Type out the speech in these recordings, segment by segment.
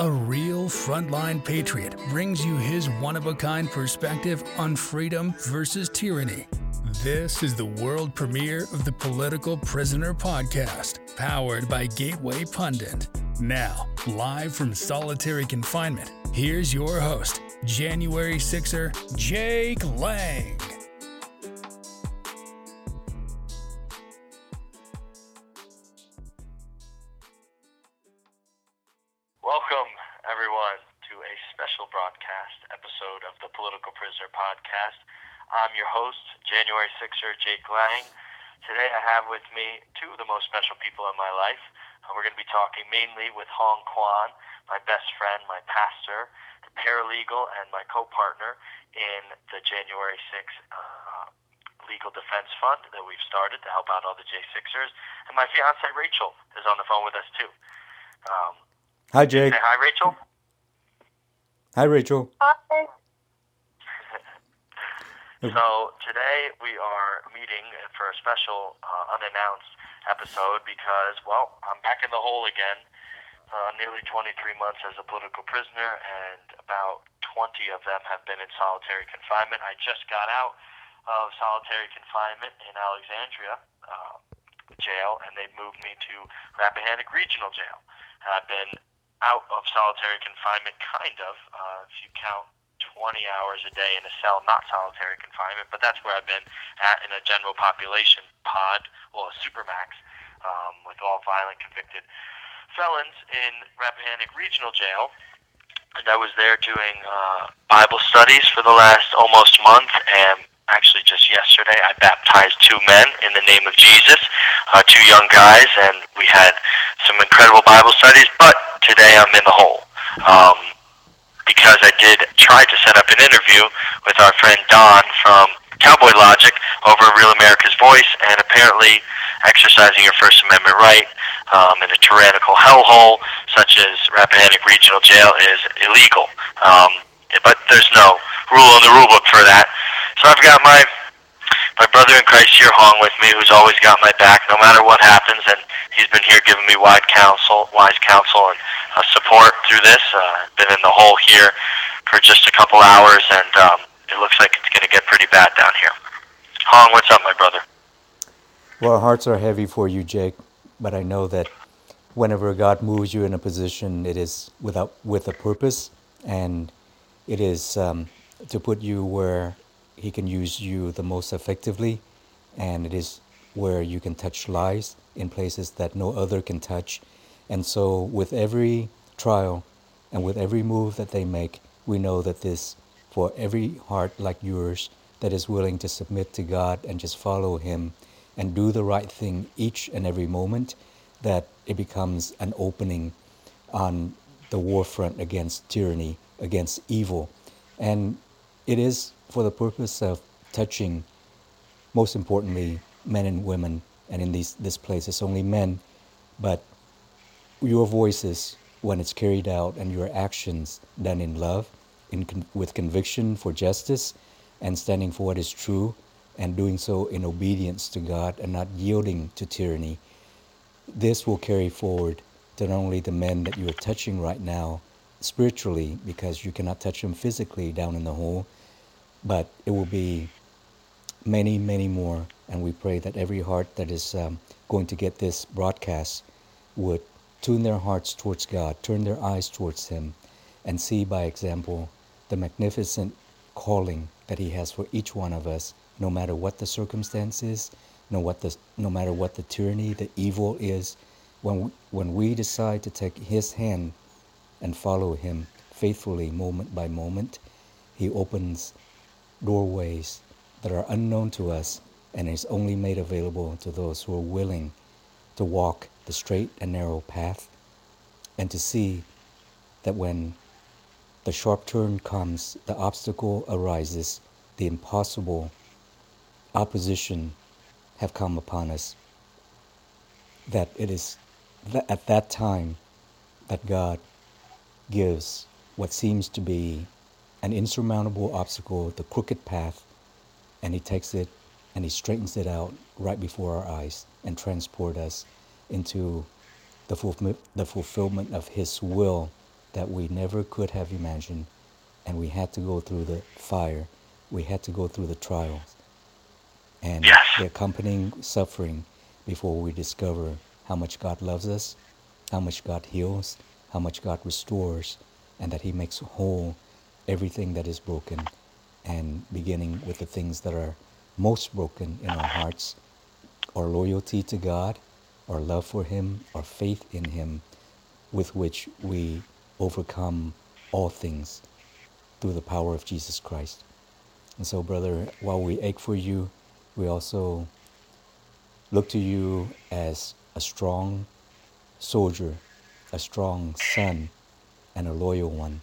A real frontline patriot brings you his one of a kind perspective on freedom versus tyranny. This is the world premiere of the Political Prisoner Podcast, powered by Gateway Pundit. Now, live from solitary confinement, here's your host, January 6er, Jake Lang. January 6er, Jake Lang. Today I have with me two of the most special people in my life. Uh, we're going to be talking mainly with Hong Kwan, my best friend, my pastor, the paralegal, and my co-partner in the January 6th uh, Legal Defense Fund that we've started to help out all the J6ers. And my fiance, Rachel, is on the phone with us, too. Um, Hi, Jake. Say hi, Rachel. Hi, Rachel. Hi. So today we are meeting for a special uh, unannounced episode because, well, I'm back in the hole again. Uh, nearly 23 months as a political prisoner, and about 20 of them have been in solitary confinement. I just got out of solitary confinement in Alexandria uh, jail, and they moved me to Rappahannock Regional Jail. And I've been out of solitary confinement, kind of, uh, if you count 20 hours a day in a cell, not solitary confinement, but that's where I've been at in a general population pod, well, a supermax, um, with all violent convicted felons in Rappahannock Regional Jail. And I was there doing uh, Bible studies for the last almost month, and actually just yesterday I baptized two men in the name of Jesus, uh, two young guys, and we had some incredible Bible studies. But today I'm in the hole. Um, because I did try to set up an interview with our friend Don from Cowboy Logic over Real America's Voice, and apparently exercising your First Amendment right um, in a tyrannical hellhole such as Rappahannock Regional Jail is illegal. Um, but there's no rule in the rule book for that. So I've got my my brother in Christ here, Hong, with me, who's always got my back, no matter what happens, and he's been here giving me wise counsel, wise counsel, and uh, support through this. Uh, been in the hole here for just a couple hours, and um, it looks like it's going to get pretty bad down here. Hong, what's up, my brother? Well, our hearts are heavy for you, Jake, but I know that whenever God moves you in a position, it is without with a purpose, and it is um, to put you where He can use you the most effectively, and it is where you can touch lives in places that no other can touch. And so, with every trial and with every move that they make, we know that this, for every heart like yours that is willing to submit to God and just follow Him and do the right thing each and every moment, that it becomes an opening on the war front against tyranny, against evil. And it is for the purpose of touching, most importantly, men and women. And in these, this place, it's only men. But your voices, when it's carried out, and your actions done in love, in con- with conviction for justice, and standing for what is true, and doing so in obedience to God and not yielding to tyranny, this will carry forward to not only the men that you are touching right now spiritually, because you cannot touch them physically down in the hole, but it will be many, many more. And we pray that every heart that is um, going to get this broadcast would tune their hearts towards God, turn their eyes towards Him, and see by example the magnificent calling that He has for each one of us, no matter what the circumstances, no, what the, no matter what the tyranny, the evil is. When we, when we decide to take His hand and follow Him faithfully, moment by moment, He opens doorways that are unknown to us and is only made available to those who are willing to walk the straight and narrow path and to see that when the sharp turn comes, the obstacle arises, the impossible opposition have come upon us, that it is th- at that time that God gives what seems to be an insurmountable obstacle, the crooked path, and He takes it and He straightens it out right before our eyes and transport us into the, the fulfillment of His will that we never could have imagined. And we had to go through the fire, we had to go through the trials and Yes. the accompanying suffering before we discover how much God loves us, how much God heals, how much God restores, and that He makes whole everything that is broken, and beginning with the things that are most broken in our hearts our loyalty to God, our love for Him, our faith in Him, with which we overcome all things through the power of Jesus Christ. And so, brother, while we ache for you, we also look to you as a strong soldier, a strong son, and a loyal one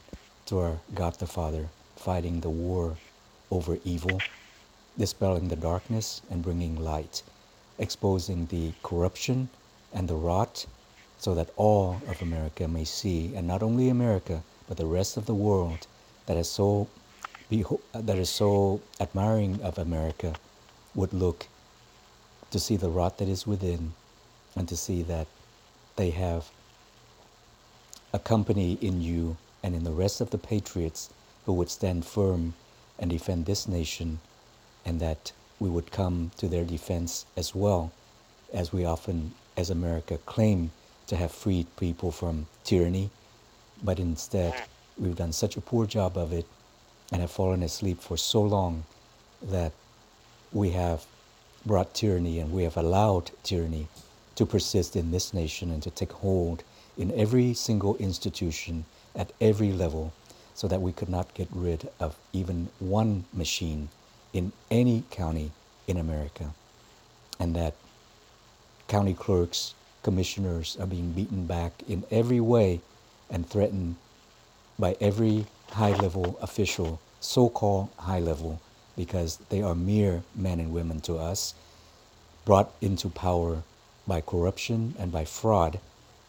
to our God the Father, fighting the war over evil, dispelling the darkness and bringing light, exposing the corruption and the rot, so that all of America may see, and not only America, but the rest of the world that is so that is so admiring of America would look to see the rot that is within and to see that they have a company in you and in the rest of the patriots who would stand firm and defend this nation and that we would come to their defense as well as we often as America claim to have freed people from tyranny. But instead we've done such a poor job of it and have fallen asleep for so long that we have brought tyranny and we have allowed tyranny to persist in this nation and to take hold in every single institution at every level so that we could not get rid of even one machine in any county in America. And that county clerks, commissioners are being beaten back in every way and threatened by every high level official, so called high level, because they are mere men and women to us, brought into power by corruption and by fraud,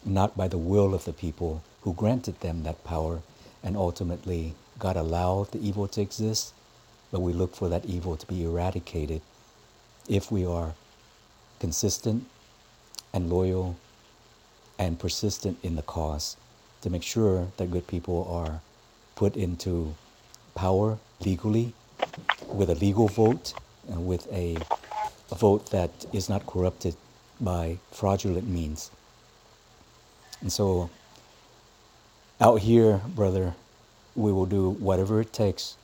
not by the will of the people who granted them that power, and ultimately God allowed the evil to exist, but we look for that evil to be eradicated if we are consistent and loyal and persistent in the cause to make sure that good people are put into power legally with a legal vote and with a, a vote that is not corrupted by fraudulent means. And so, out here, brother, we will do whatever it takes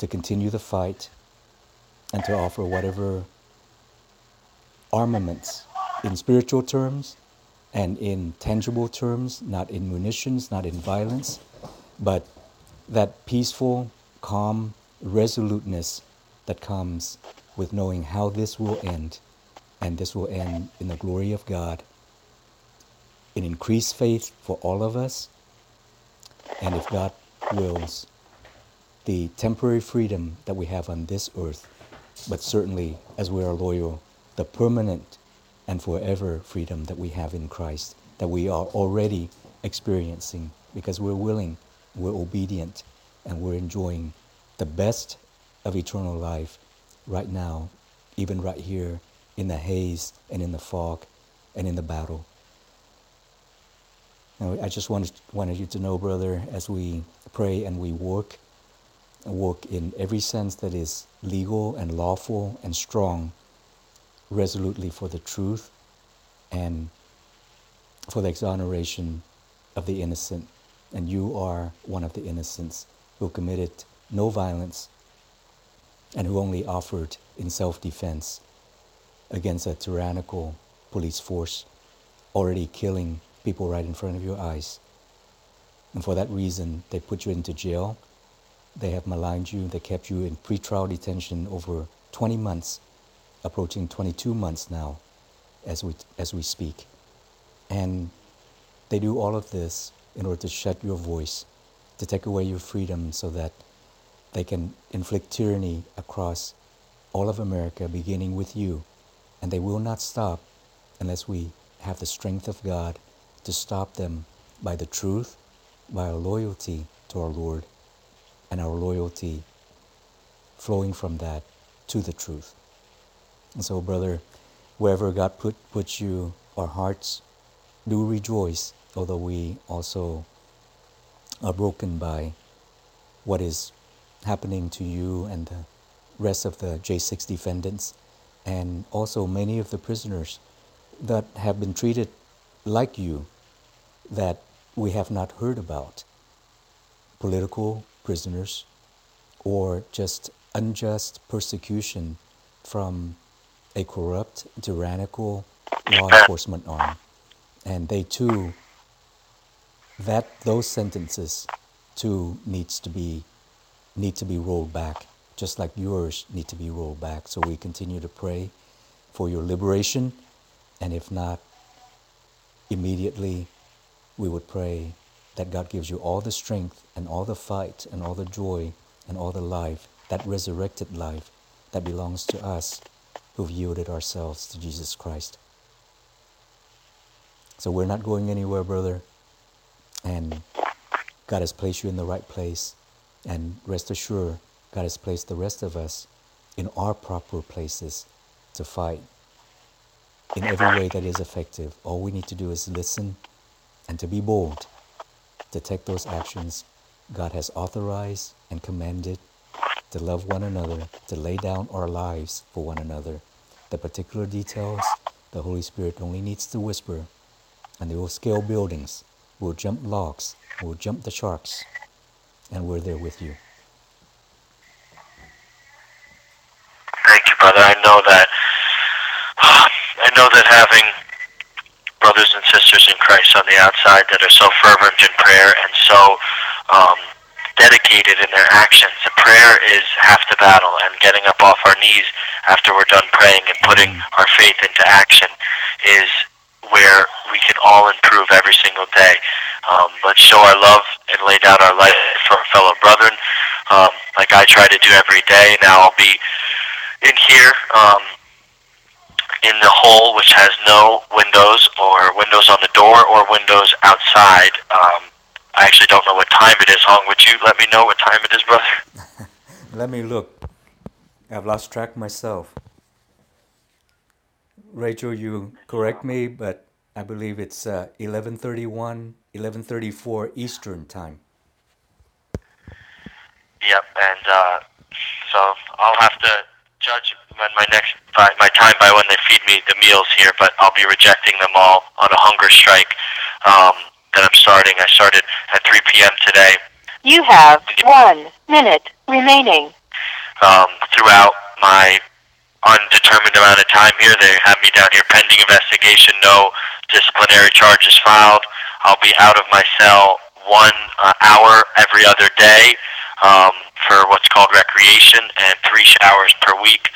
to continue the fight and to offer whatever armaments in spiritual terms and in tangible terms, not in munitions, not in violence, but that peaceful, calm resoluteness that comes with knowing how this will end, and this will end in the glory of God, in increased faith for all of us, and if God wills, the temporary freedom that we have on this earth, but certainly as we are loyal, the permanent and forever freedom that we have in Christ, that we are already experiencing because we're willing, we're obedient, and we're enjoying the best of eternal life right now, even right here in the haze and in the fog and in the battle. Now, I just wanted, wanted you to know, brother, as we pray and we work, work in every sense that is legal and lawful and strong, resolutely for the truth and for the exoneration of the innocent. And you are one of the innocents who committed no violence and who only offered in self defense against a tyrannical police force already killing people right in front of your eyes. And for that reason, they put you into jail. They have maligned you. They kept you in pretrial detention over 20 months, approaching 22 months now as we, as we speak. And they do all of this in order to shut your voice, to take away your freedom so that they can inflict tyranny across all of America, beginning with you. And they will not stop unless we have the strength of God to stop them by the truth, by our loyalty to our Lord, and our loyalty flowing from that to the truth. And so, brother, wherever God put, puts you, our hearts do rejoice, although we also are broken by what is happening to you and the rest of the J6 defendants, and also many of the prisoners that have been treated like you that we have not heard about political prisoners or just unjust persecution from a corrupt, tyrannical law enforcement arm. And they too, that those sentences too needs to be need to be rolled back, just like yours need to be rolled back. So we continue to pray for your liberation, and if not, immediately we would pray that God gives you all the strength and all the fight and all the joy and all the life, that resurrected life that belongs to us who've yielded ourselves to Jesus Christ. So we're not going anywhere, brother. And God has placed you in the right place. And rest assured, God has placed the rest of us in our proper places to fight in every way that is effective. All we need to do is listen and to be bold to those actions God has authorized and commanded to love one another, to lay down our lives for one another. The particular details, the Holy Spirit only needs to whisper, and they will scale buildings, will jump logs, will jump the sharks, and we're there with you. Thank you, brother. I know that. I know that having on the outside that are so fervent in prayer and so um, dedicated in their actions. The prayer is half the battle, and getting up off our knees after we're done praying and putting our faith into action is where we can all improve every single day. Um, let's show our love and lay down our life for our fellow brethren, um, like I try to do every day. Now I'll be in here. Um, in the hole which has no windows or windows on the door or windows outside. Um, I actually don't know what time it is. Hong, would you let me know what time it is, brother? let me look. I've lost track myself. Rachel, you correct me, but I believe it's uh, 11:31, 11:34 Eastern time. Yep, and uh, so I'll have to judge when my next by, my time by when they feed me the meals here, but I'll be rejecting them all on a hunger strike um, that I'm starting. I started at 3 p.m. today. You have one minute remaining. Um, throughout my undetermined amount of time here, they have me down here pending investigation. No disciplinary charges filed. I'll be out of my cell one uh, hour every other day um, for what's called recreation and three showers per week.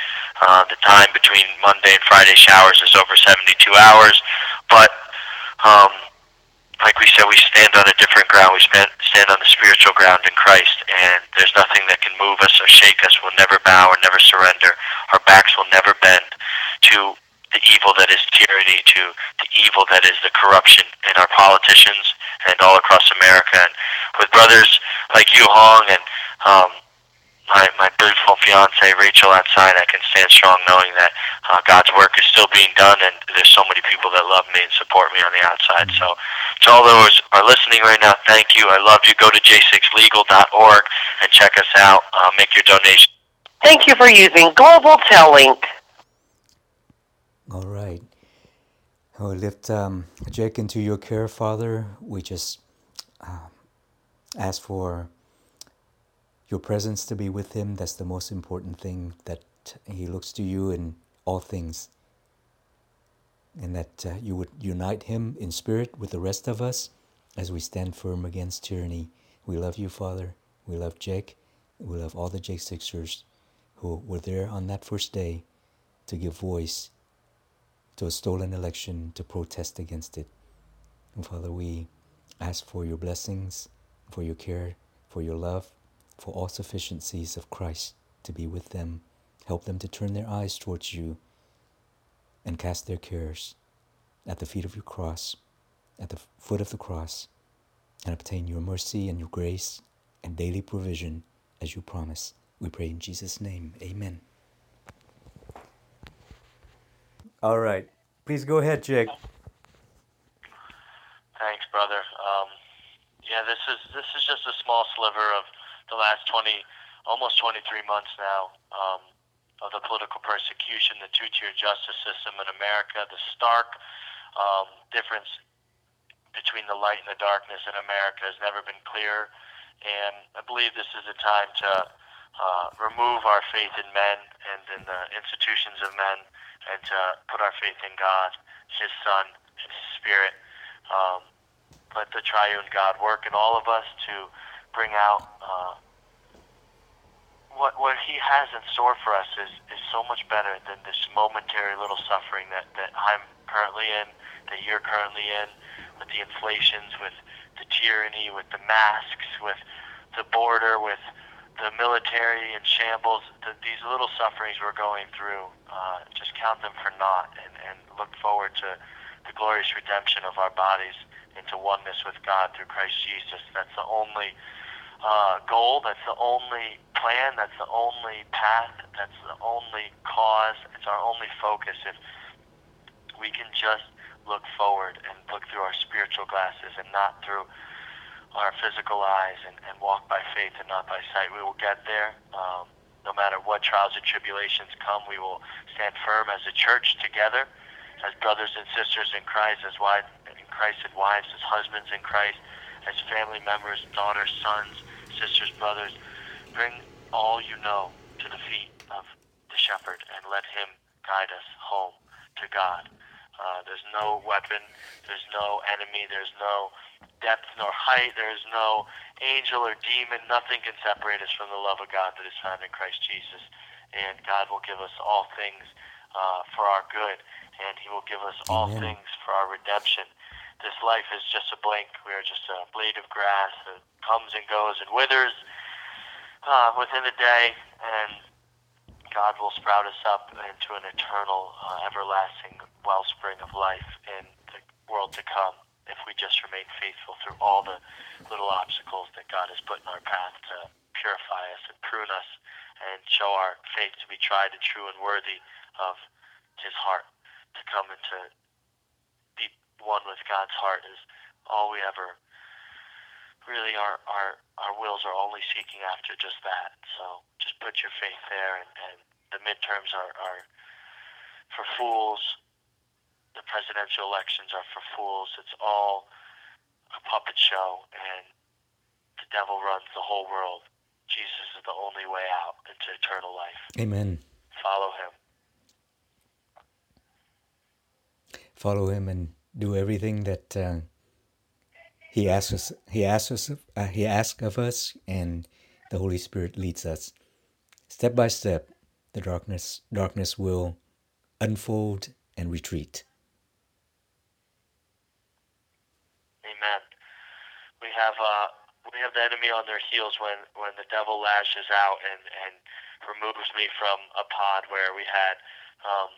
Uh, the time between Monday and Friday showers is over 72 hours. But um, like we said, we stand on a different ground. We stand, on the spiritual ground in Christ, and there's nothing that can move us or shake us. We'll never bow or never surrender. Our backs will never bend to the evil that is tyranny, to the evil that is the corruption in our politicians and all across America. And with brothers like you, Hong, and um, my, my beautiful fiance Rachel outside, I can stand strong knowing that uh, God's work is still being done, and there's so many people that love me and support me on the outside. So, to all those are listening right now, thank you. I love you. Go to j6legal.org and check us out. Uh, make your donation. Thank you for using Global Tel Link. All right. I will lift um, Jake into your care, Father. We just uh, ask for your presence to be with him. That's the most important thing, that he looks to you in all things. And that uh, you would unite him in spirit with the rest of us as we stand firm against tyranny. We love you, Father. We love Jake. We love all the J6ers who were there on that first day to give voice to a stolen election, to protest against it. And Father, we ask for your blessings, for your care, for your love, for all sufficiencies of Christ to be with them. Help them to turn their eyes towards you and cast their cares at the feet of your cross, at the foot of the cross, and obtain your mercy and your grace and daily provision as you promise. We pray in Jesus' name. Amen. All right. Please go ahead, Jake. Thanks, brother. Um, Yeah, this is this is just a small sliver of the last 20, almost 23 months now um, of the political persecution, the two-tier justice system in America, the stark um, difference between the light and the darkness in America has never been clearer. And I believe this is a time to uh, remove our faith in men and in the institutions of men and to put our faith in God, His Son, His Spirit. Um, let the triune God work in all of us to bring out uh, what what He has in store for us is, is so much better than this momentary little suffering that, that I'm currently in, that you're currently in, with the inflations, with the tyranny, with the masks, with the border, with the military in shambles, the, these little sufferings we're going through, uh, just count them for naught and, and look forward to the glorious redemption of our bodies into oneness with God through Christ Jesus. That's the only uh, goal, that's the only plan, that's the only path, that's the only cause, it's our only focus. If we can just look forward and look through our spiritual glasses and not through our physical eyes and, and walk by faith and not by sight. We will get there. Um, no matter what trials and tribulations come, we will stand firm as a church together, as brothers and sisters in Christ, as wives in Christ and wives, as husbands in Christ, as family members, daughters, sons, sisters, brothers. Bring all you know to the feet of the shepherd and let him guide us home to God. Uh, there's no weapon, there's no enemy, there's no depth nor height, there is no angel or demon. Nothing can separate us from the love of God that is found in Christ Jesus. And God will give us all things uh, for our good, and He will give us Amen. all things for our redemption. This life is just a blink. We are just a blade of grass that comes and goes and withers uh, within a day, and God will sprout us up into an eternal, uh, everlasting wellspring of life in the world to come if we just remain faithful through all the little obstacles that God has put in our path to purify us and prune us and show our faith to be tried and true and worthy of His heart. To come into to be one with God's heart is all we ever really our our our wills are only seeking after just that. So just put your faith there and, and the midterms are, are for fools the presidential elections are for fools. It's all a puppet show, and the devil runs the whole world. Jesus is the only way out into eternal life. Amen. Follow him. Follow him and do everything that uh, he asks us. He asks us. Uh, he asks of us, and the Holy Spirit leads us step by step. The darkness darkness will unfold and retreat. Amen. We have uh, we have the enemy on their heels when when the devil lashes out and and removes me from a pod where we had um,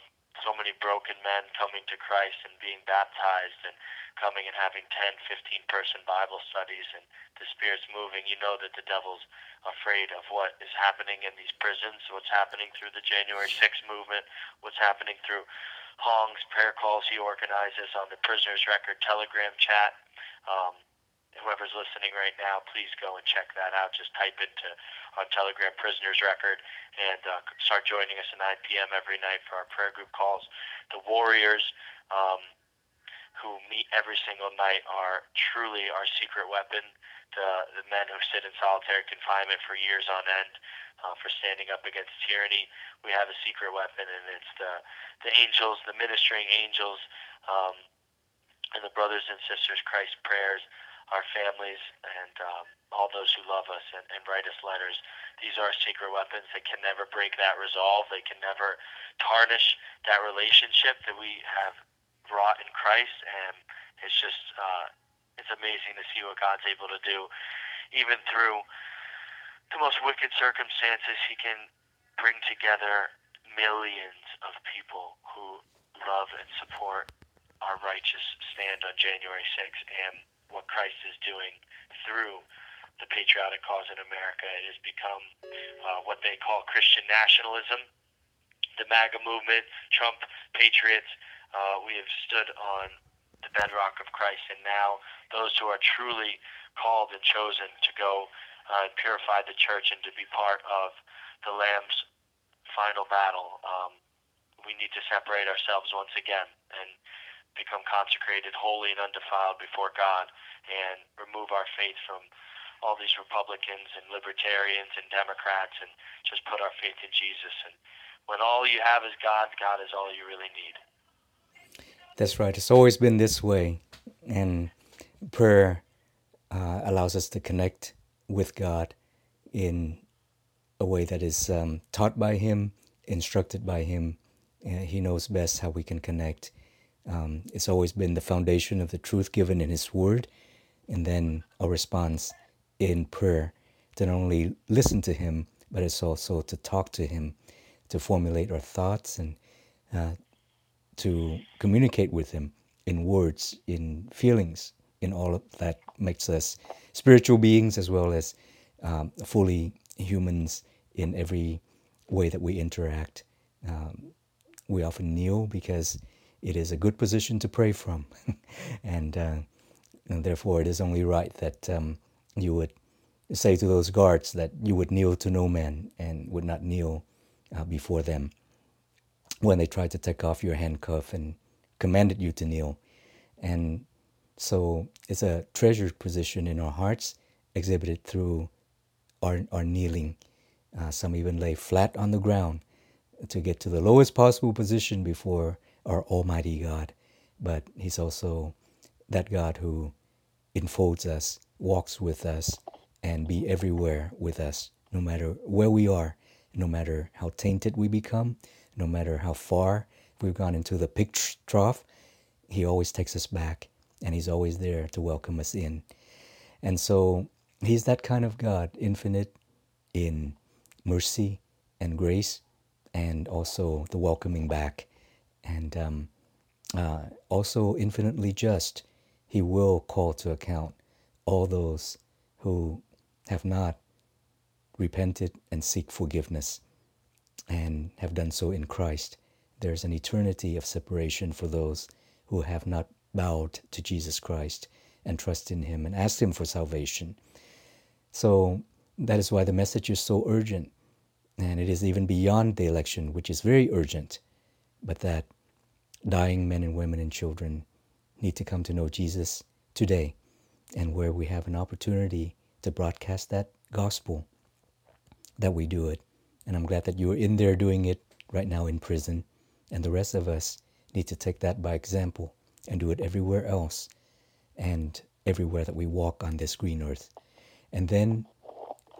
so many broken men coming to Christ and being baptized and coming and having 10, 15 person Bible studies and the Spirit's moving, you know that the devil's afraid of what is happening in these prisons, what's happening through the January 6th movement, what's happening through Hong's prayer calls he organizes on the Prisoner's Record Telegram chat. Um, whoever's listening right now, please go and check that out. Just type into our Telegram Prisoners Record and uh, start joining us at 9 p.m. every night for our prayer group calls. The Warriors, um, who meet every single night, are truly our secret weapon. The, the men who sit in solitary confinement for years on end uh, for standing up against tyranny. We have a secret weapon, and it's the, the angels, the ministering angels, um, and the brothers and sisters Christ prayers our families and um, all those who love us and, and write us letters. These are secret weapons that can never break that resolve. They can never tarnish that relationship that we have wrought in Christ. And it's just, uh, it's amazing to see what God's able to do. Even through the most wicked circumstances, He can bring together millions of people who love and support our righteous stand on January 6th. And what Christ is doing through the patriotic cause in America. It has become uh, what they call Christian nationalism. The MAGA movement, Trump patriots, uh, we have stood on the bedrock of Christ. And now those who are truly called and chosen to go uh, and purify the church and to be part of the Lamb's final battle, um, we need to separate ourselves once again and become consecrated, holy, and undefiled before God, and remove our faith from all these Republicans and libertarians and Democrats, and just put our faith in Jesus. And when all you have is God, God is all you really need. That's right. It's always been this way, and prayer uh, allows us to connect with God in a way that is um, taught by Him, instructed by Him. Uh, he knows best how we can connect. Um, it's always been the foundation of the truth given in His Word, and then a response in prayer to not only listen to Him, but it's also to talk to Him, to formulate our thoughts, and uh, to communicate with Him in words, in feelings, in all that makes us spiritual beings as well as um, fully humans in every way that we interact. Um, we often kneel because it is a good position to pray from, and, uh, and, therefore it is only right that um, you would say to those guards that you would kneel to no man and would not kneel uh, before them when they tried to take off your handcuff and commanded you to kneel. And so it's a treasured position in our hearts, exhibited through our, our kneeling. Uh, some even lay flat on the ground to get to the lowest possible position before our Almighty God. But He's also that God who enfolds us, walks with us, and be everywhere with us, no matter where we are, no matter how tainted we become, no matter how far we've gone into the pig trough. He always takes us back and He's always there to welcome us in. And so He's that kind of God, infinite in mercy and grace, and also the welcoming back, and um, uh, also infinitely just. He will call to account all those who have not repented and seek forgiveness and have done so in Christ. There's an eternity of separation for those who have not bowed to Jesus Christ and trust in Him and asked Him for salvation. So that is why the message is so urgent. And it is even beyond the election, which is very urgent, but that dying men and women and children need to come to know Jesus today, and where we have an opportunity to broadcast that gospel, that we do it. And I'm glad that you're in there doing it right now in prison, and the rest of us need to take that by example and do it everywhere else and everywhere that we walk on this green earth. And then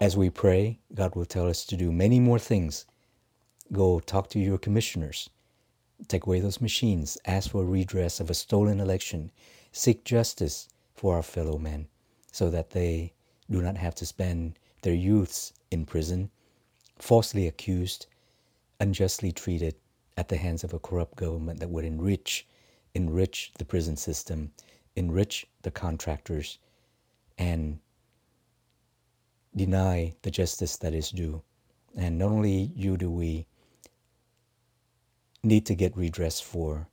as we pray, God will tell us to do many more things. Go talk to your commissioners. Take away those machines. Ask for redress of a stolen election. Seek justice for our fellow men so that they do not have to spend their youths in prison, falsely accused, unjustly treated at the hands of a corrupt government that would enrich enrich the prison system, enrich the contractors, and deny the justice that is due. And not only you do we need to get redress for,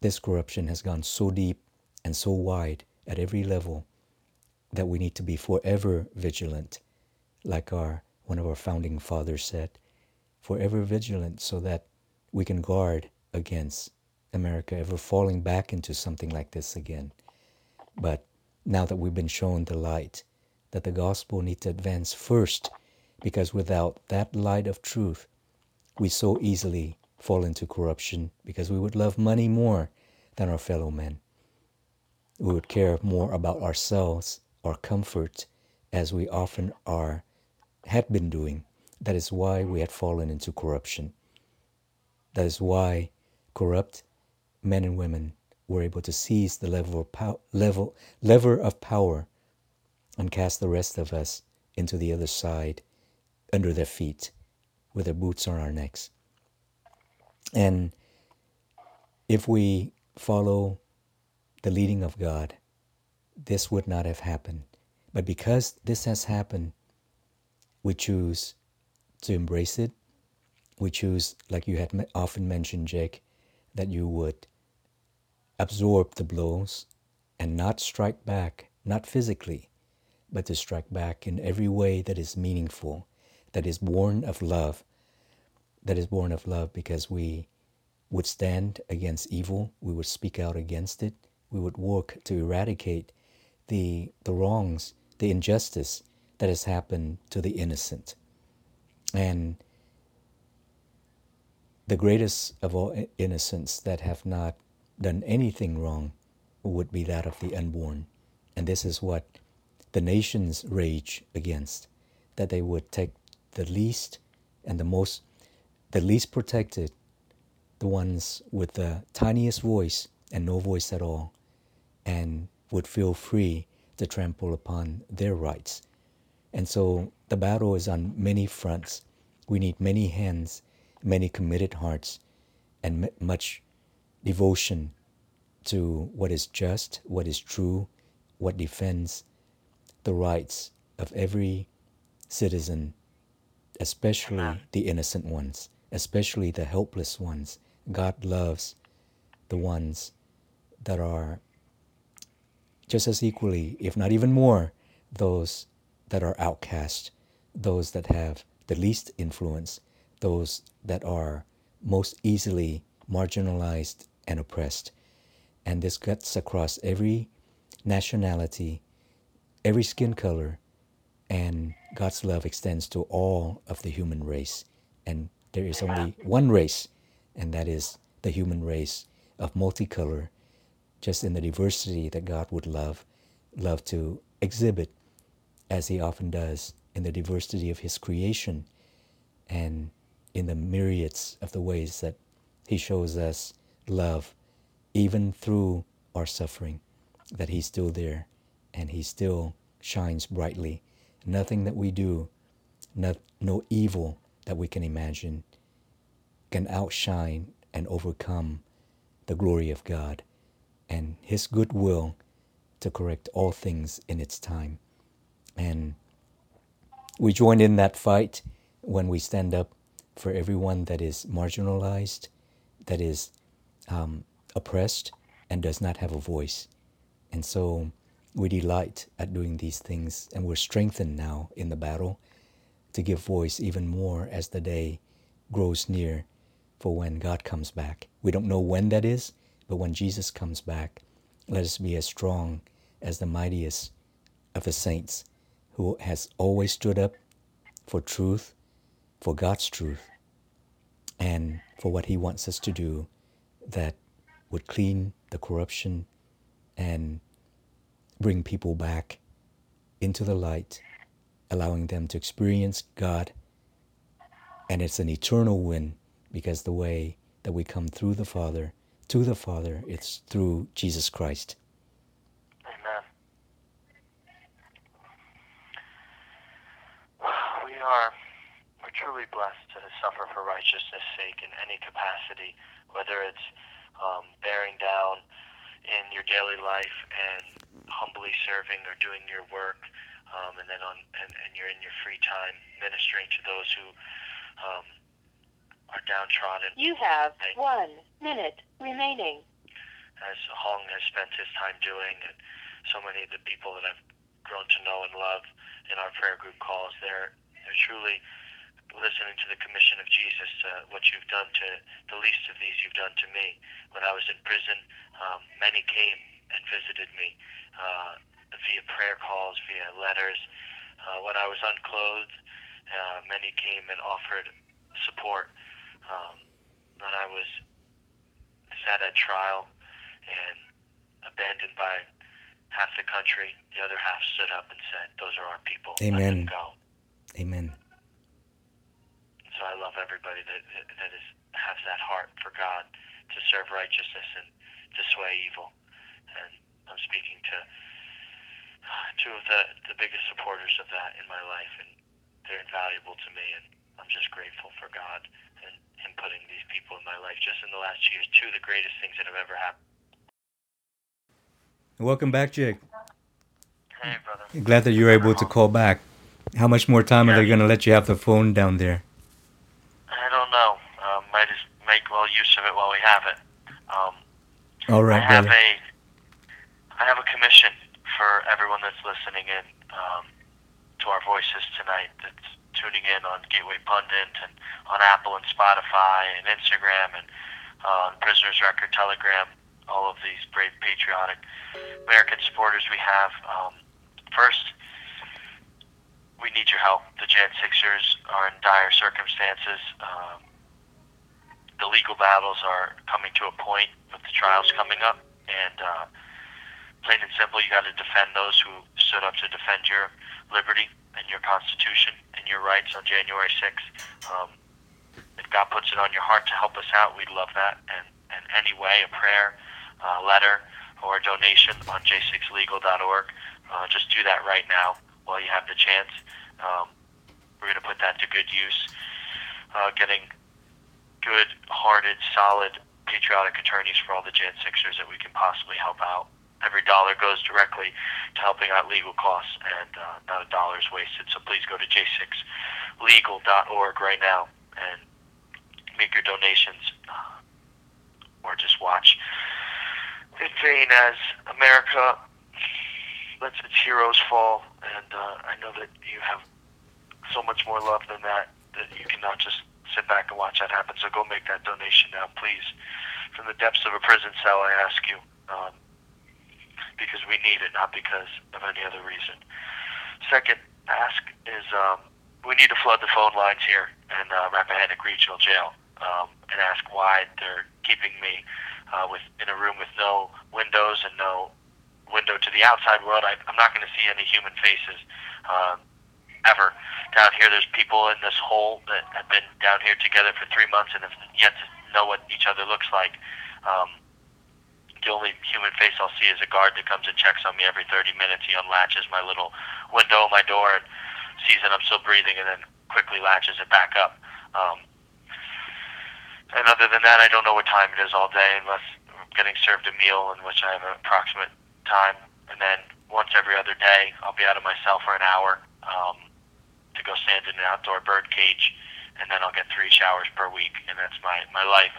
this corruption has gone so deep and so wide at every level that we need to be forever vigilant, like our one of our founding fathers said, forever vigilant so that we can guard against America ever falling back into something like this again. But now that we've been shown the light, that the gospel needs to advance first, because without that light of truth, we so easily fall into corruption because we would love money more than our fellow men. We would care more about ourselves, our comfort, as we often are, had been doing. That is why we had fallen into corruption. That is why corrupt men and women were able to seize the level of pow- level, lever of power and cast the rest of us into the other side under their feet with their boots on our necks. And if we follow the leading of God, this would not have happened. But because this has happened, we choose to embrace it. We choose, like you had often mentioned, Jake, that you would absorb the blows and not strike back, not physically, but to strike back in every way that is meaningful, that is born of love, that is born of love because we would stand against evil, we would speak out against it, we would work to eradicate the, the wrongs, the injustice that has happened to the innocent. And the greatest of all innocents that have not done anything wrong would be that of the unborn. And this is what the nations rage against that they would take the least and the most, the least protected, the ones with the tiniest voice and no voice at all, and would feel free to trample upon their rights. And so the battle is on many fronts. We need many hands, many committed hearts, and much devotion to what is just, what is true, what defends the rights of every citizen, especially the innocent ones, especially the helpless ones. God loves the ones that are just as equally, if not even more, those that are outcast, those that have the least influence, those that are most easily marginalized and oppressed. And this cuts across every nationality, every skin color, and God's love extends to all of the human race. And there is only one race, and that is the human race of multicolor, just in the diversity that God would love, love to exhibit, as He often does, in the diversity of His creation, and in the myriads of the ways that He shows us love, even through our suffering, that He's still there, and He still shines brightly. Nothing that we do, no, no evil that we can imagine, can outshine and overcome the glory of God and His goodwill to correct all things in its time. And we join in that fight when we stand up for everyone that is marginalized, that is um, oppressed, and does not have a voice. And so we delight at doing these things, and we're strengthened now in the battle to give voice even more as the day grows near for when God comes back. We don't know when that is, but when Jesus comes back, let us be as strong as the mightiest of the saints who has always stood up for truth, for God's truth, and for what He wants us to do that would clean the corruption and bring people back into the light, allowing them to experience God. And it's an eternal win because the way that we come through the Father to the Father, it's through Jesus Christ. Amen. We are we're truly blessed to suffer for righteousness' sake in any capacity, whether it's um, bearing down in your daily life and humbly serving or doing your work, um, and then on and, and you're in your free time ministering to those who um, are downtrodden. You have one minute remaining. As Hong has spent his time doing, and so many of the people that I've grown to know and love in our prayer group calls, they're they're truly listening to the commission of Jesus. Uh, what you've done to the least of these, you've done to me. When I was in prison, um, many came and visited me uh, via prayer calls, via letters. Uh, when I was unclothed, uh, many came and offered support um, when I was sat at trial and abandoned by half the country, the other half stood up and said, "Those are our people. Amen. Let them go." Amen. So I love everybody that that is has that heart for God to serve righteousness and to sway evil. And I'm speaking to two of the the biggest supporters of that in my life, and they're invaluable to me. And I'm just grateful for God and Him putting these people in my life just in the last years. Two of the greatest things that have ever happened. Welcome back, Jake. Hey, brother. Glad that you're able to call back. How much more time are they going to let you have the phone down there? I don't know. Um, might just make well use of it while we have it. Um, All right, I have brother. a I have a commission for everyone that's listening in um, to our voices tonight. That's tuning in on Gateway Pundit and on Apple and Spotify and Instagram and uh, on Prisoners Record, Telegram. All of these brave, patriotic American supporters we have. Um, first, we need your help. The Jan Sixers are in dire circumstances. Um, the legal battles are coming to a point with the trials coming up, and uh, plain and simple, you got to defend those who stood up to defend your liberty and your Constitution and your rights on January 6th. Um, if God puts it on your heart to help us out, we'd love that. And, and any way, a prayer, a letter, or a donation on j6legal.org, uh, just do that right now while you have the chance. Um, we're going to put that to good use. Uh, getting good, hearted, solid, patriotic attorneys for all the Jan Sixers that we can possibly help out. Every dollar goes directly to helping out legal costs, and uh, not a dollar is wasted. So please go to j6legal.org right now and make your donations, uh, or just watch in vain as America lets its heroes fall. And uh, I know that you have so much more love than that that you cannot just sit back and watch that happen. So go make that donation now, please. From the depths of a prison cell, I ask you, um, because we need it, not because of any other reason. Second ask is um, we need to flood the phone lines here in uh, Rappahannock Regional Jail um, and ask why they're keeping me uh, with in a room with no windows and no window to the outside world. I, I'm not going to see any human faces. Um, ever down here. There's people in this hole that have been down here together for three months and have yet to know what each other looks like. Um, the only human face I'll see is a guard that comes and checks on me every 30 minutes. He unlatches my little window, my door, and sees that I'm still breathing, and then quickly latches it back up. Um, and other than that, I don't know what time it is all day unless I'm getting served a meal in which I have an approximate time. And then once every other day, I'll be out of my cell for an hour. Um, to go stand in an outdoor bird cage, and then I'll get three showers per week, and that's my my life.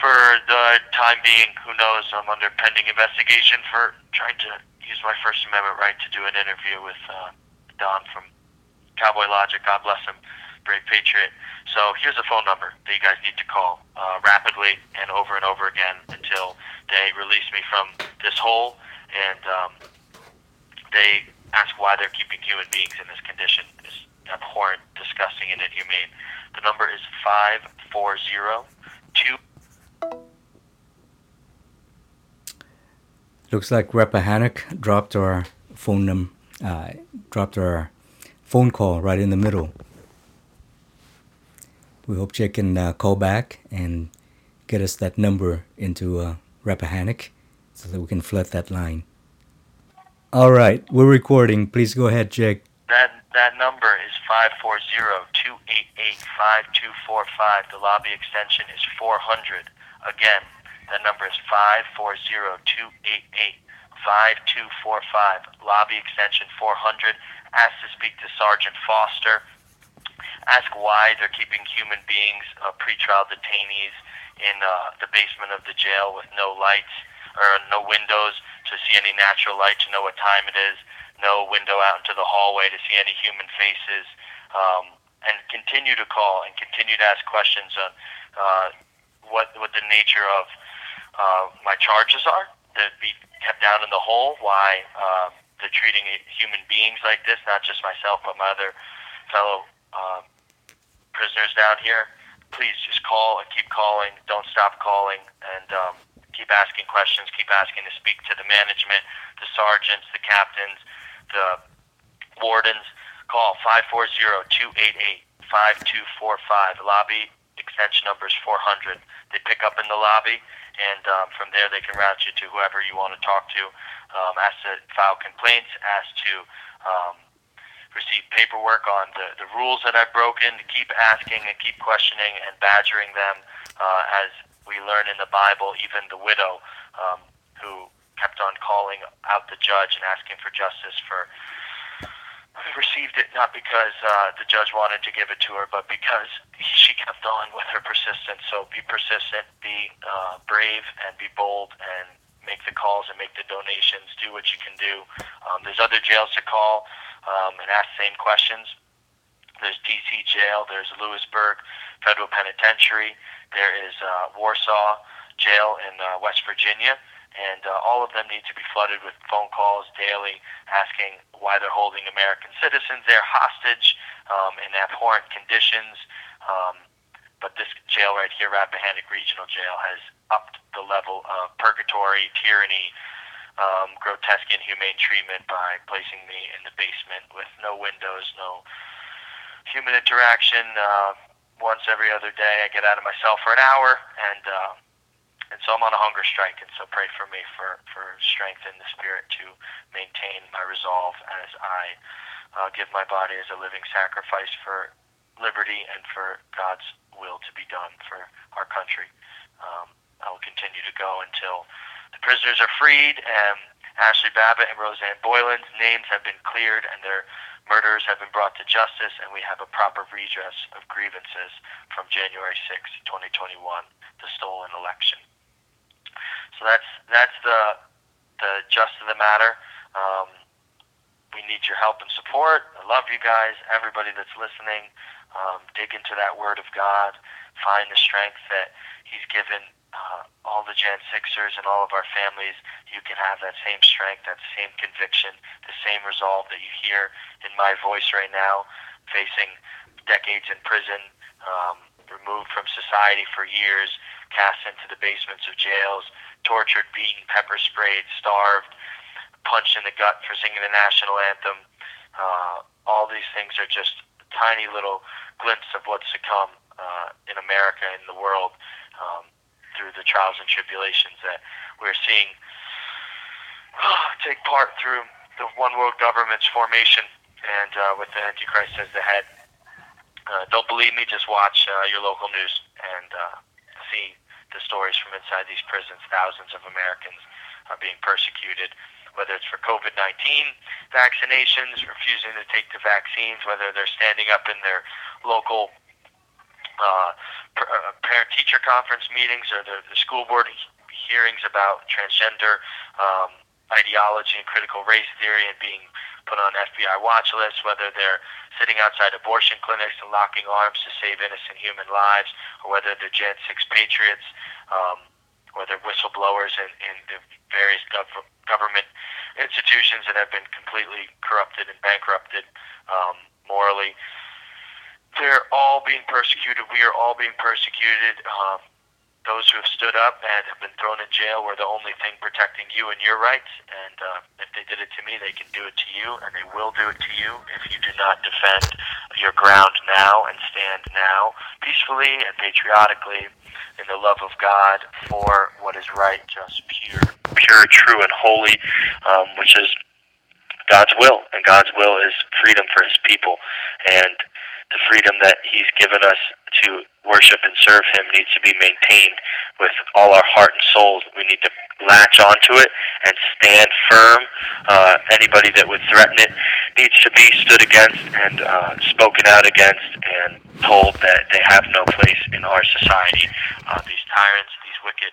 For the time being, who knows? I'm under pending investigation for trying to use my First Amendment right to do an interview with uh, Don from Cowboy Logic. God bless him, brave patriot. So here's a phone number that you guys need to call uh, rapidly and over and over again until they release me from this hole and um, they ask why they're keeping human beings in this condition. It's abhorrent, disgusting, and inhumane. The number is 5402. Looks like Rappahannock dropped our phone num uh, dropped our phone call right in the middle. We hope Jake can uh, call back and get us that number into uh, Rappahannock so that we can flood that line. All right, we're recording. Please go ahead, Jake. That that number is 540-288-5245. The lobby extension is 400. Again, that number is 540-288-5245. Lobby extension 400. Ask to speak to Sergeant Foster. Ask why they're keeping human beings, uh, pretrial detainees, in uh, the basement of the jail with no lights or no windows to see any natural light to know what time it is, no window out into the hallway to see any human faces, um, and continue to call and continue to ask questions on uh, what what the nature of uh, my charges are that be kept down in the hole, why uh, they're treating human beings like this, not just myself but my other fellow uh, prisoners down here. Please just call and keep calling. Don't stop calling and. Um, keep asking questions, keep asking to speak to the management, the sergeants, the captains, the wardens. Call 540-288-5245. Lobby extension number is 400. They pick up in the lobby, and um, from there they can route you to whoever you want to talk to. Um, ask to file complaints, ask to um, receive paperwork on the, the rules that I've broken, to keep asking and keep questioning and badgering them uh, as we learn in the Bible, even the widow um, who kept on calling out the judge and asking for justice for received it not because uh, the judge wanted to give it to her, but because she kept on with her persistence. So be persistent, be uh, brave, and be bold, and make the calls and make the donations. Do what you can do. Um, there's other jails to call um, and ask the same questions. There's DC Jail. There's Lewisburg Federal Penitentiary. There is uh, Warsaw Jail in uh, West Virginia and uh, all of them need to be flooded with phone calls daily asking why they're holding American citizens there hostage um, in abhorrent conditions. Um, but this jail right here, Rappahannock Regional Jail, has upped the level of purgatory, tyranny, um, grotesque, inhumane treatment by placing me in the basement with no windows, no human interaction. Uh, once every other day, I get out of my cell for an hour and. Uh, and so I'm on a hunger strike, and so pray for me for, for strength in the spirit to maintain my resolve as I uh, give my body as a living sacrifice for liberty and for God's will to be done for our country. Um, I will continue to go until the prisoners are freed and Ashli Babbitt and Rosanne Boyland's names have been cleared and their murderers have been brought to justice and we have a proper redress of grievances from January 6, 2021, the stolen election. So that's that's the the gist of the matter. Um, we need your help and support. I love you guys, everybody that's listening. Um, dig into that Word of God. Find the strength that He's given uh, all the Jan Sixers and all of our families. You can have that same strength, that same conviction, the same resolve that you hear in my voice right now, facing decades in prison, um, removed from society for years, cast into the basements of jails, tortured, beaten, pepper sprayed, starved, punched in the gut for singing the national anthem. Uh, all these things are just tiny little glimpse of what's to come uh, in America and the world um, through the trials and tribulations that we're seeing uh, take part through the one world government's formation and uh, with the Antichrist as the head. Uh, don't believe me? Just watch uh, your local news and uh, see the stories from inside these prisons. Thousands of Americans are being persecuted, whether it's for COVID 19 vaccinations, refusing to take the vaccines, whether they're standing up in their local uh, uh parent teacher conference meetings or the, the school board hearings about transgender um, ideology and critical race theory and being put on FBI watch lists, whether they're sitting outside abortion clinics and locking arms to save innocent human lives, or whether they're Jan 6 patriots, um, or they're whistleblowers in, in the various gov- government institutions that have been completely corrupted and bankrupted um, morally. They're all being persecuted. We are all being persecuted. Um, those who have stood up and have been thrown in jail were the only thing protecting you and your rights. And uh, if they did it to me, they can do it to you, and they will do it to you if you do not defend your ground now and stand now peacefully and patriotically in the love of God for what is right, just, pure, pure, true, and holy, um, which is God's will. And God's will is freedom for His people. And the freedom that He's given us to worship and serve Him needs to be maintained with all our heart and soul. We need to latch onto it and stand firm. Uh, anybody that would threaten it needs to be stood against and uh, spoken out against and told that they have no place in our society. Uh, these tyrants, these wicked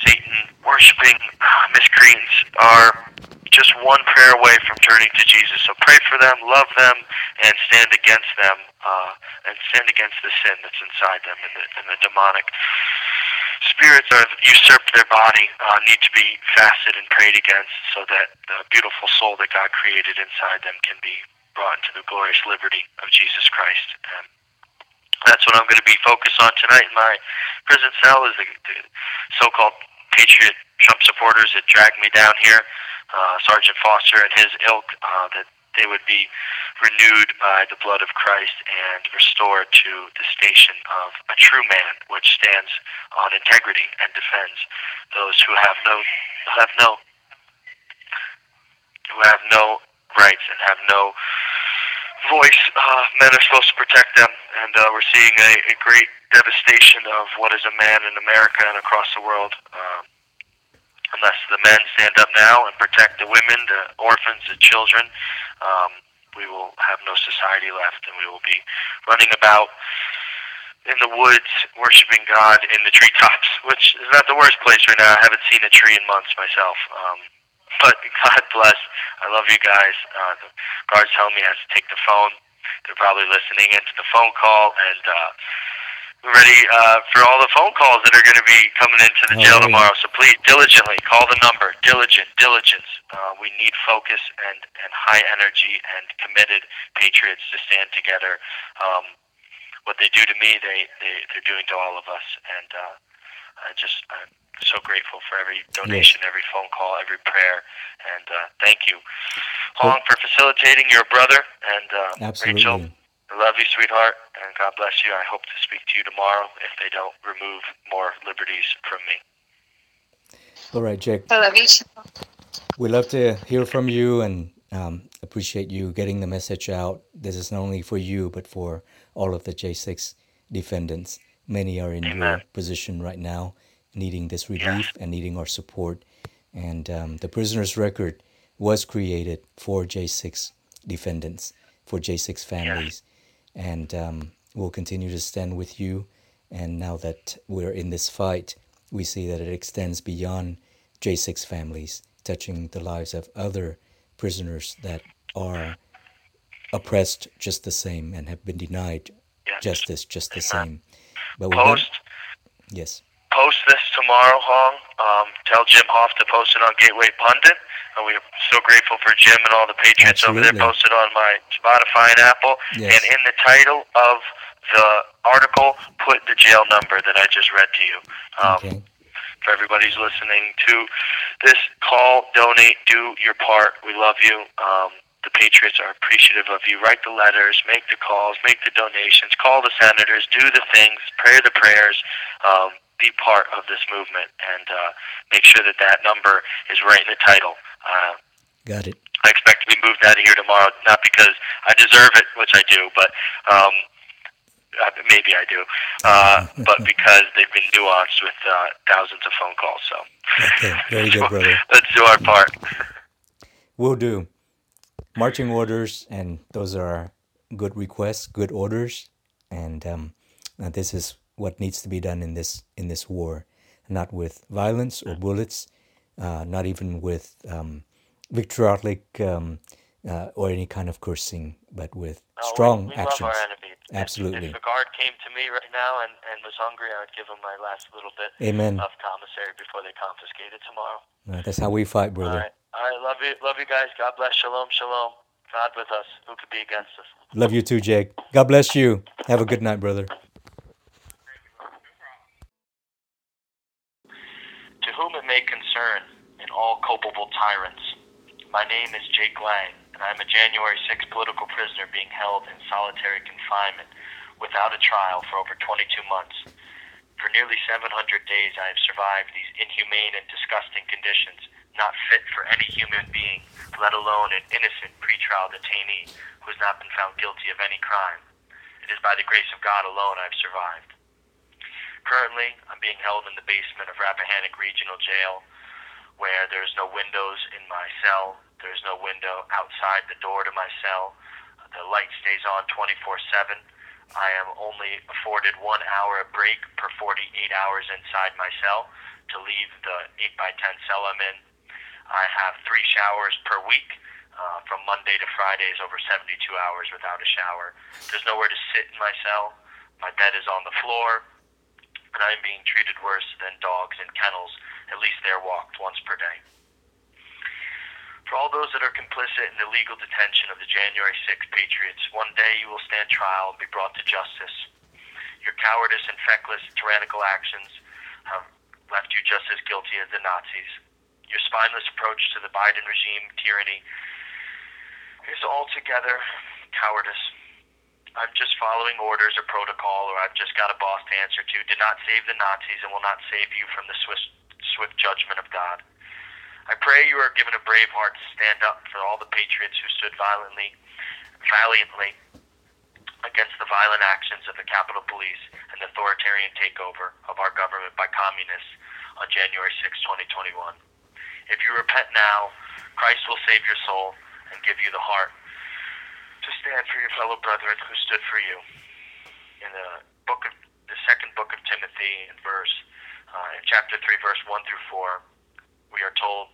Satan worshiping uh, miscreants are just one prayer away from turning to Jesus. So pray for them, love them, and stand against them, uh, and stand against the sin that's inside them and the, and the demonic spirits that usurped their body uh, need to be fasted and prayed against so that the beautiful soul that God created inside them can be brought into the glorious liberty of Jesus Christ. And that's what I'm going to be focused on tonight. In my prison cell is the, the so-called patriot Trump supporters that dragged me down here. Uh, Sergeant Foster and his ilk, uh, that they would be renewed by the blood of Christ and restored to the station of a true man, which stands on integrity and defends those who have no have no who have no rights and have no voice. Uh, men are supposed to protect them, and uh, we're seeing a, a great devastation of what is a man in America and across the world. Uh, unless the men stand up now and protect the women, the orphans, the children, um, we will have no society left, and we will be running about in the woods worshiping God in the treetops, which is not the worst place right now. I haven't seen a tree in months myself. Um, but God bless. I love you guys. Uh, the guards telling me I have to take the phone. They're probably listening into the phone call and uh, we're ready uh, for all the phone calls that are going to be coming into the jail tomorrow. So please diligently call the number. Diligent, diligence. Uh, we need focus and, and high energy and committed patriots to stand together. Um, what they do to me, they, they they're doing to all of us, and uh, I just I'm so grateful for every donation, yes. every phone call, every prayer, and uh, thank you, Hong, for facilitating your brother and uh, Absolutely. Rachel. I love you, sweetheart, and God bless you. I hope to speak to you tomorrow if they don't remove more liberties from me. All right, Jake. I love you. We love to hear from you and um, appreciate you getting the message out. This is not only for you, but for all of the J6 defendants. Many are in Amen. your position right now, needing this relief and needing our support. And um, the prisoner's record was created for J6 defendants, for J6 families. And um, we'll continue to stand with you. And now that we're in this fight, we see that it extends beyond J6 families, touching the lives of other prisoners that are oppressed just the same and have been denied Yes. justice just the same. Post yes, post this tomorrow, Hong. Um, tell Jim Hoft to post it on Gateway Pundit. And we're so grateful for Jim and all the patriots over there. Absolutely. Posted on my Spotify and Apple. Yes. And in the title of the article, put the jail number that I just read to you. Um, okay, For everybody's listening to this call, donate, do your part. We love you. Um, the Patriots are appreciative of you. Write the letters, make the calls, make the donations, call the senators, do the things, pray the prayers, um, be part of this movement, and uh, make sure that that number is right in the title. Uh, got it. I expect to be moved out of here tomorrow, not because I deserve it, which I do, but um, uh, maybe I do, uh, but because they've been nuanced with uh, thousands of phone calls. So Okay, very good, brother. let's do our part. We'll do. Marching orders, and those are good requests, good orders, and um, this is what needs to be done in this in this war, not with violence or bullets, uh, not even with um, vitriolic um, uh, or any kind of cursing, but with No, strong we, we actions. love our. If- Absolutely. If, a guard came to me right now and, and was hungry, I would give him my last little bit Amen. of commissary before they confiscate it tomorrow. Uh, that's how we fight, brother. right. All right. Love you. Love you guys. God bless. Shalom. Shalom. God with us. Who could be against us? Love you too, Jake. God bless you. Have a good night, brother. To whom it may concern, and all culpable tyrants. My name is Jake Lang, and I am a January 6 political prisoner being held in solitary confinement without a trial for over 22 months. For nearly 700 days, I have survived these inhumane and disgusting conditions, not fit for any human being, let alone an innocent pretrial detainee who has not been found guilty of any crime. It is by the grace of God alone I have survived. Currently, I'm being held in the basement of Rappahannock Regional Jail, where there's no windows in my cell. There's no window outside the door to my cell. The light stays on 24/7. I am only afforded one hour of break per 48 hours inside my cell to leave the 8 by 10 cell I'm in. I have three showers per week. Uh, from Monday to Fridays, over 72 hours without a shower. There's nowhere to sit in my cell. My bed is on the floor and I'm being treated worse than dogs in kennels. At least they're walked once per day. For all those that are complicit in the legal detention of the January 6 Patriots, one day you will stand trial and be brought to justice. Your cowardice and feckless, tyrannical actions have left you just as guilty as the Nazis. Your spineless approach to the Biden regime tyranny is altogether cowardice. I'm just following orders or protocol, or I've just got a boss to answer to, did not save the Nazis and will not save you from the swift, swift judgment of God. I pray you are given a brave heart to stand up for all the patriots who stood violently, valiantly against the violent actions of the Capitol Police and the authoritarian takeover of our government by communists on January 6, 2021. If you repent now, Christ will save your soul and give you the heart to stand for your fellow brethren who stood for you. In the book of the second book of Timothy, in verse uh, chapter three, verse one through four, we are told,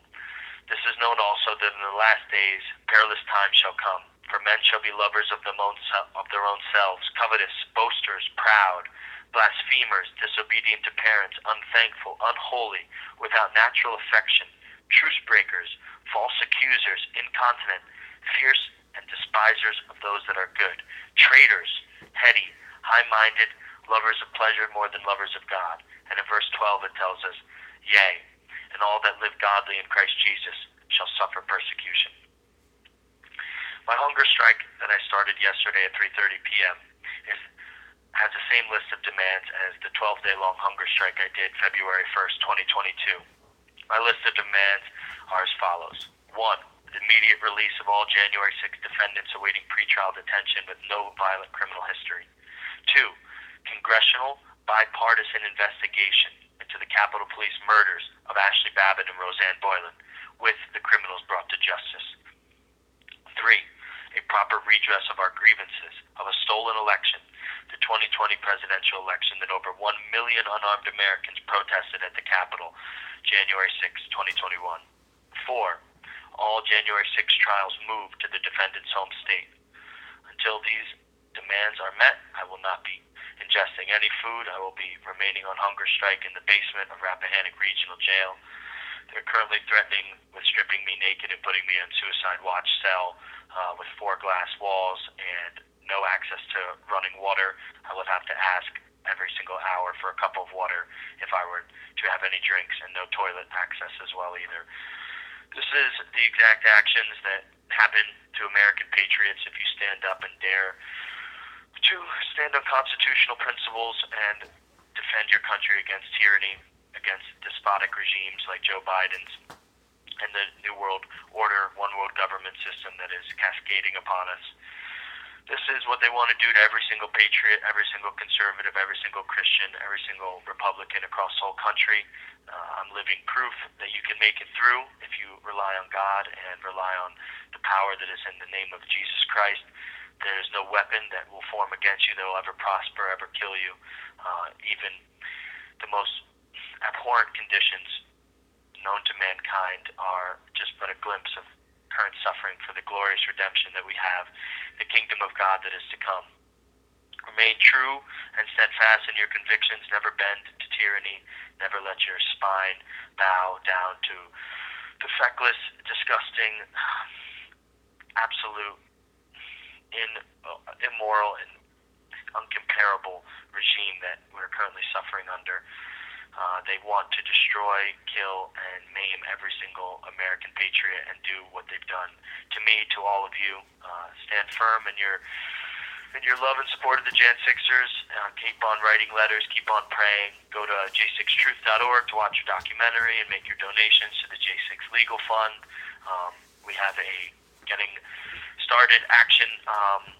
"This is known also that in the last days perilous times shall come." For men shall be lovers of, of their own selves, covetous, boasters, proud, blasphemers, disobedient to parents, unthankful, unholy, without natural affection, truce breakers, false accusers, incontinent, fierce, and despisers of those that are good, traitors, heady, high minded, lovers of pleasure more than lovers of God. And in verse 12 it tells us, Yea, and all that live godly in Christ Jesus shall suffer persecution. My hunger strike that I started yesterday at 3:30 p.m. is has the same list of demands as the 12-day long hunger strike I did February 1st, 2022. My list of demands are as follows: one, the immediate release of all January 6 defendants awaiting pretrial detention with no violent criminal history. Two, congressional bipartisan investigation into the Capitol Police murders of Ashli Babbitt and Rosanne Boyland, with the criminals brought to justice. Three, a proper redress of our grievances of a stolen election, the 2020 presidential election that over 1 million unarmed Americans protested at the Capitol January 6, 2021. Four, all January 6 trials moved to the defendant's home state. Until these demands are met, I will not be ingesting any food. I will be remaining on hunger strike in the basement of Rappahannock Regional Jail. They're currently threatening with stripping me naked and putting me in suicide watch cell uh, with four glass walls and no access to running water. I would have to ask every single hour for a cup of water if I were to have any drinks, and no toilet access as well either. This is the exact actions that happen to American patriots if you stand up and dare to stand on constitutional principles and defend your country against tyranny, against despotic regimes like Joe Biden's and the New World Order, one world government system that is cascading upon us. This is what they want to do to every single patriot, every single conservative, every single Christian, every single Republican across the whole country. Uh, I'm living proof that you can make it through if you rely on God and rely on the power that is in the name of Jesus Christ. There's no weapon that will form against you that will ever prosper, ever kill you. Uh, even the most abhorrent conditions known to mankind are just but a glimpse of current suffering for the glorious redemption that we have, the kingdom of God that is to come. Remain true and steadfast in your convictions. Never bend to tyranny. Never let your spine bow down to the feckless, disgusting, absolute, in, uh, immoral, and uncomparable regime that we're currently suffering under. Uh, they want to destroy, kill, and maim every single American patriot and do what they've done to me, to all of you. Uh, stand firm in your in your love and support of the Jan Sixers. Uh, keep on writing letters. Keep on praying. Go to j6truth.org to watch your documentary and make your donations to the J6 Legal Fund. Um, we have a getting started action. Um,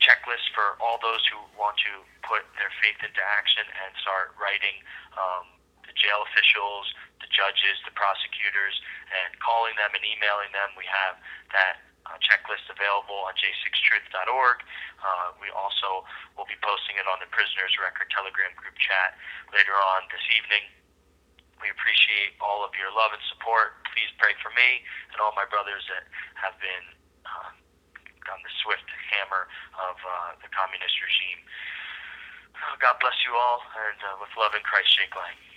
checklist for all those who want to put their faith into action and start writing um, the jail officials, the judges, the prosecutors, and calling them and emailing them. We have that uh, checklist available on j6truth.org. Uh, we also will be posting it on the Prisoners Record Telegram group chat later on this evening. We appreciate all of your love and support. Please pray for me and all my brothers that have been uh, on the swift hammer of uh, the communist regime. God bless you all, and uh, with love in Christ, Jake Lang.